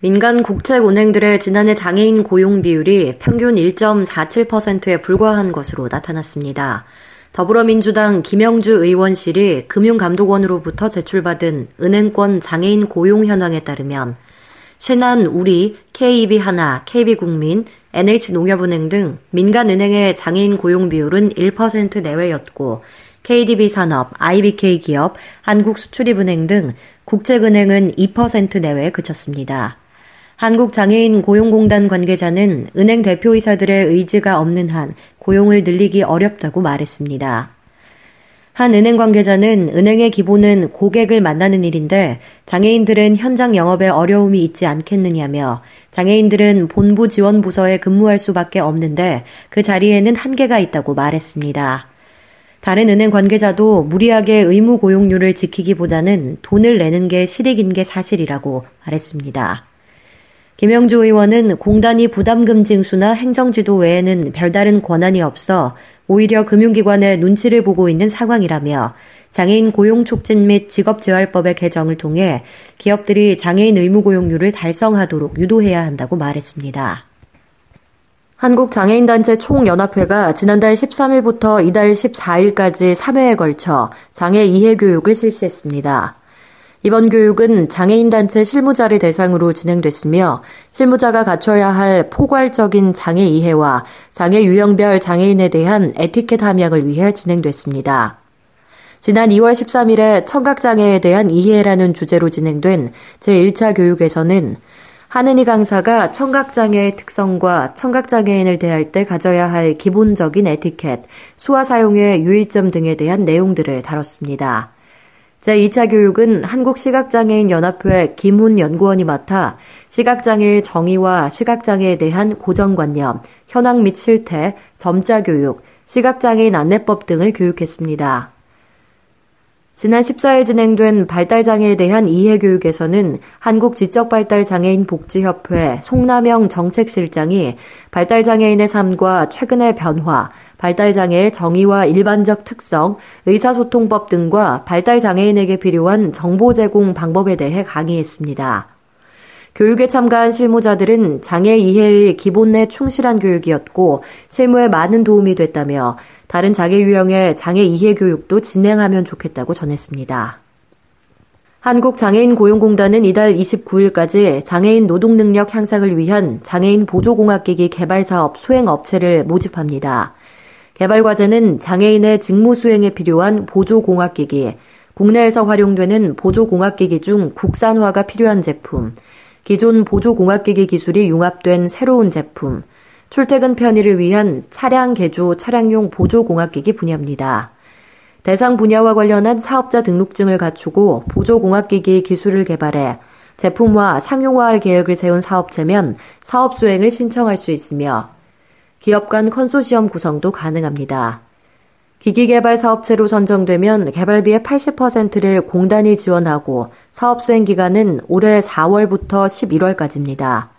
민간 국책은행들의 지난해 장애인 고용 비율이 평균 1.47%에 불과한 것으로 나타났습니다. 더불어민주당 김영주 의원실이 금융감독원으로부터 제출받은 은행권 장애인 고용 현황에 따르면 신한 우리, KB 하나, KB국민, NH농협은행 등 민간 은행의 장애인 고용 비율은 1% 내외였고 KDB산업, IBK 기업, 한국수출입은행 등 국책은행은 2% 내외에 그쳤습니다. 한국장애인 고용공단 관계자는 은행 대표이사들의 의지가 없는 한 고용을 늘리기 어렵다고 말했습니다. 한 은행 관계자는 은행의 기본은 고객을 만나는 일인데 장애인들은 현장 영업에 어려움이 있지 않겠느냐며 장애인들은 본부 지원 부서에 근무할 수밖에 없는데 그 자리에는 한계가 있다고 말했습니다. 다른 은행 관계자도 무리하게 의무 고용률을 지키기보다는 돈을 내는 게 실익인 게 사실이라고 말했습니다. 김영주 의원은 공단이 부담금 징수나 행정지도 외에는 별다른 권한이 없어 오히려 금융기관의 눈치를 보고 있는 상황이라며 장애인 고용 촉진 및 직업 재활법의 개정을 통해 기업들이 장애인 의무 고용률을 달성하도록 유도해야 한다고 말했습니다. 한국장애인단체 총연합회가 지난달 13일부터 이달 14일까지 3회에 걸쳐 장애 이해 교육을 실시했습니다. 이번 교육은 장애인단체 실무자를 대상으로 진행됐으며 실무자가 갖춰야 할 포괄적인 장애 이해와 장애 유형별 장애인에 대한 에티켓 함양을 위해 진행됐습니다. 지난 2월 13일에 청각장애에 대한 이해라는 주제로 진행된 제1차 교육에서는 한은희 강사가 청각장애의 특성과 청각장애인을 대할 때 가져야 할 기본적인 에티켓, 수화 사용의 유의점 등에 대한 내용들을 다뤘습니다. 제2차 교육은 한국시각장애인 연합회 김훈 연구원이 맡아 시각장애의 정의와 시각장애에 대한 고정관념, 현황 및 실태, 점자 교육, 시각장애인 안내법 등을 교육했습니다. 지난 14일 진행된 발달장애에 대한 이해교육에서는 한국지적발달장애인 복지협회 송남영 정책실장이 발달장애인의 삶과 최근의 변화, 발달장애의 정의와 일반적 특성, 의사소통법 등과 발달장애인에게 필요한 정보 제공 방법에 대해 강의했습니다. 교육에 참가한 실무자들은 장애 이해의 기본에 충실한 교육이었고 실무에 많은 도움이 됐다며 다른 장애 유형의 장애 이해 교육도 진행하면 좋겠다고 전했습니다. 한국장애인 고용공단은 이달 29일까지 장애인 노동 능력 향상을 위한 장애인 보조공학기기 개발 사업 수행 업체를 모집합니다. 개발 과제는 장애인의 직무 수행에 필요한 보조공학기기, 국내에서 활용되는 보조공학기기 중 국산화가 필요한 제품, 기존 보조공학기기 기술이 융합된 새로운 제품, 출퇴근 편의를 위한 차량 개조 차량용 보조공학기기 분야입니다. 대상 분야와 관련한 사업자 등록증을 갖추고 보조공학기기 기술을 개발해 제품화, 상용화할 계획을 세운 사업체면 사업 수행을 신청할 수 있으며 기업 간 컨소시엄 구성도 가능합니다. 기기 개발 사업체로 선정되면 개발비의 80%를 공단이 지원하고 사업 수행 기간은 올해 4월부터 11월까지입니다.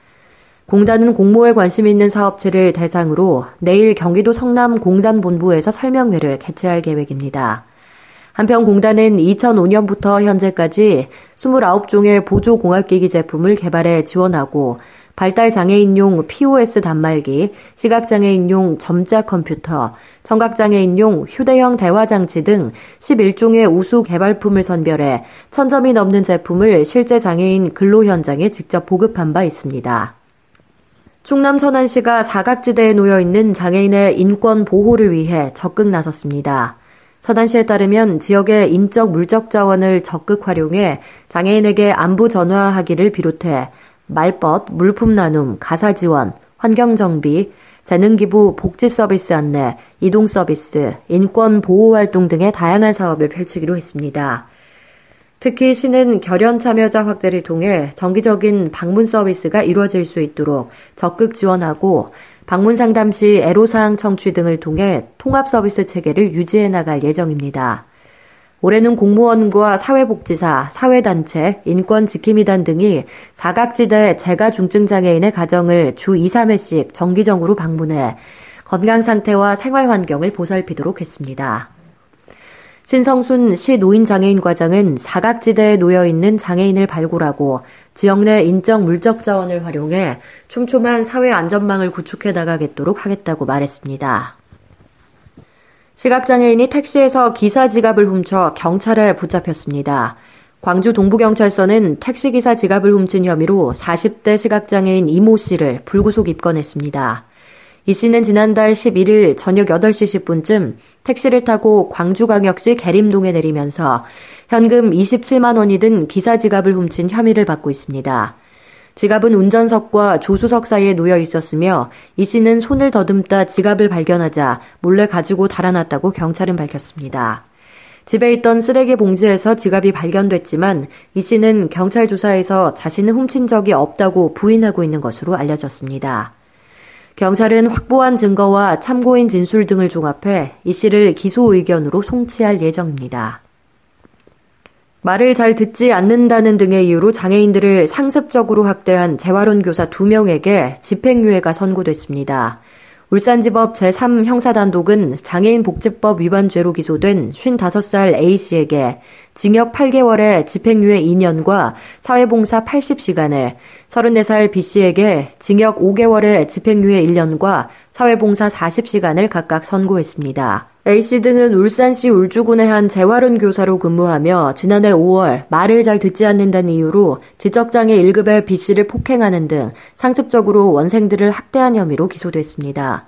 공단은 공모에 관심 있는 사업체를 대상으로 내일 경기도 성남 공단 본부에서 설명회를 개최할 계획입니다. 한편 공단은 2005년부터 현재까지 29종의 보조공학기기 제품을 개발해 지원하고 발달장애인용 POS 단말기, 시각장애인용 점자 컴퓨터, 청각장애인용 휴대형 대화장치 등 11종의 우수 개발품을 선별해 천점이 넘는 제품을 실제 장애인 근로 현장에 직접 보급한 바 있습니다. 충남 천안시가 사각지대에 놓여 있는 장애인의 인권 보호를 위해 적극 나섰습니다. 천안시에 따르면 지역의 인적 물적 자원을 적극 활용해 장애인에게 안부 전화하기를 비롯해 말벗, 물품 나눔, 가사 지원, 환경 정비, 재능 기부, 복지 서비스 안내, 이동 서비스, 인권 보호 활동 등의 다양한 사업을 펼치기로 했습니다. 특히 시는 결연 참여자 확대를 통해 정기적인 방문 서비스가 이루어질 수 있도록 적극 지원하고 방문 상담 시 애로사항 청취 등을 통해 통합 서비스 체계를 유지해 나갈 예정입니다. 올해는 공무원과 사회복지사, 사회단체, 인권지킴이단 등이 사각지대 재가중증장애인의 가정을 주 2, 3회씩 정기적으로 방문해 건강 상태와 생활 환경을 보살피도록 했습니다. 신성순 시 노인장애인 과장은 사각지대에 놓여 있는 장애인을 발굴하고 지역 내 인적 물적 자원을 활용해 촘촘한 사회 안전망을 구축해 나가겠도록 하겠다고 말했습니다. 시각장애인이 택시에서 기사 지갑을 훔쳐 경찰에 붙잡혔습니다. 광주 동부경찰서는 택시기사 지갑을 훔친 혐의로 40대 시각장애인 이모 씨를 불구속 입건했습니다. 이 씨는 지난달 11일 저녁 8시 10분쯤 택시를 타고 광주광역시 계림동에 내리면서 현금 27만 원이 든 기사 지갑을 훔친 혐의를 받고 있습니다. 지갑은 운전석과 조수석 사이에 놓여 있었으며 이 씨는 손을 더듬다 지갑을 발견하자 몰래 가지고 달아났다고 경찰은 밝혔습니다. 집에 있던 쓰레기 봉지에서 지갑이 발견됐지만 이 씨는 경찰 조사에서 자신은 훔친 적이 없다고 부인하고 있는 것으로 알려졌습니다. 경찰은 확보한 증거와 참고인 진술 등을 종합해 이 씨를 기소 의견으로 송치할 예정입니다. 말을 잘 듣지 않는다는 등의 이유로 장애인들을 상습적으로 학대한 재활원 교사 2명에게 집행유예가 선고됐습니다. 울산지법 제3형사단독은 장애인 복지법 위반죄로 기소된 55살 A씨에게 징역 8개월에 집행유예 2년과 사회봉사 80시간을, 34살 B씨에게 징역 5개월에 집행유예 1년과 사회봉사 40시간을 각각 선고했습니다. A씨 등은 울산시 울주군의 한 재활원 교사로 근무하며 지난해 5월 말을 잘 듣지 않는다는 이유로 지적장애 1급의 B씨를 폭행하는 등 상습적으로 원생들을 학대한 혐의로 기소됐습니다.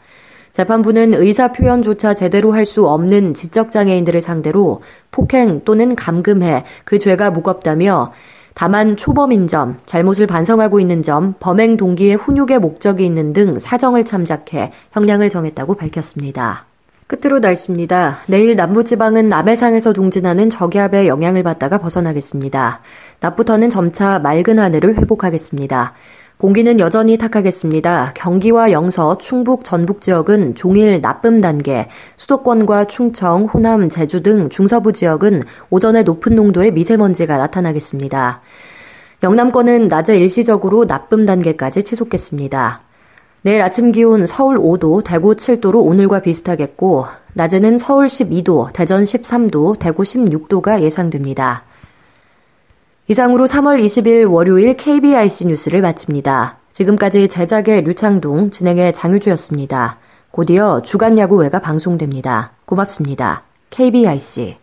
재판부는 의사 표현조차 제대로 할 수 없는 지적장애인들을 상대로 폭행 또는 감금해 그 죄가 무겁다며 다만 초범인 점, 잘못을 반성하고 있는 점, 범행 동기에 훈육의 목적이 있는 등 사정을 참작해 형량을 정했다고 밝혔습니다. 끝으로 날씨입니다. 내일 남부지방은 남해상에서 동진하는 저기압의 영향을 받다가 벗어나겠습니다. 낮부터는 점차 맑은 하늘을 회복하겠습니다. 공기는 여전히 탁하겠습니다. 경기와 영서, 충북, 전북 지역은 종일 나쁨 단계, 수도권과 충청, 호남, 제주 등 중서부 지역은 오전에 높은 농도의 미세먼지가 나타나겠습니다. 영남권은 낮에 일시적으로 나쁨 단계까지 치솟겠습니다. 내일 아침 기온 서울 5도, 대구 7도로 오늘과 비슷하겠고, 낮에는 서울 12도, 대전 13도, 대구 16도가 예상됩니다. 이상으로 3월 20일 월요일 KBIC 뉴스를 마칩니다. 지금까지 제작의 류창동, 진행의 장유주였습니다. 곧이어 주간 야구회가 방송됩니다. 고맙습니다. KBIC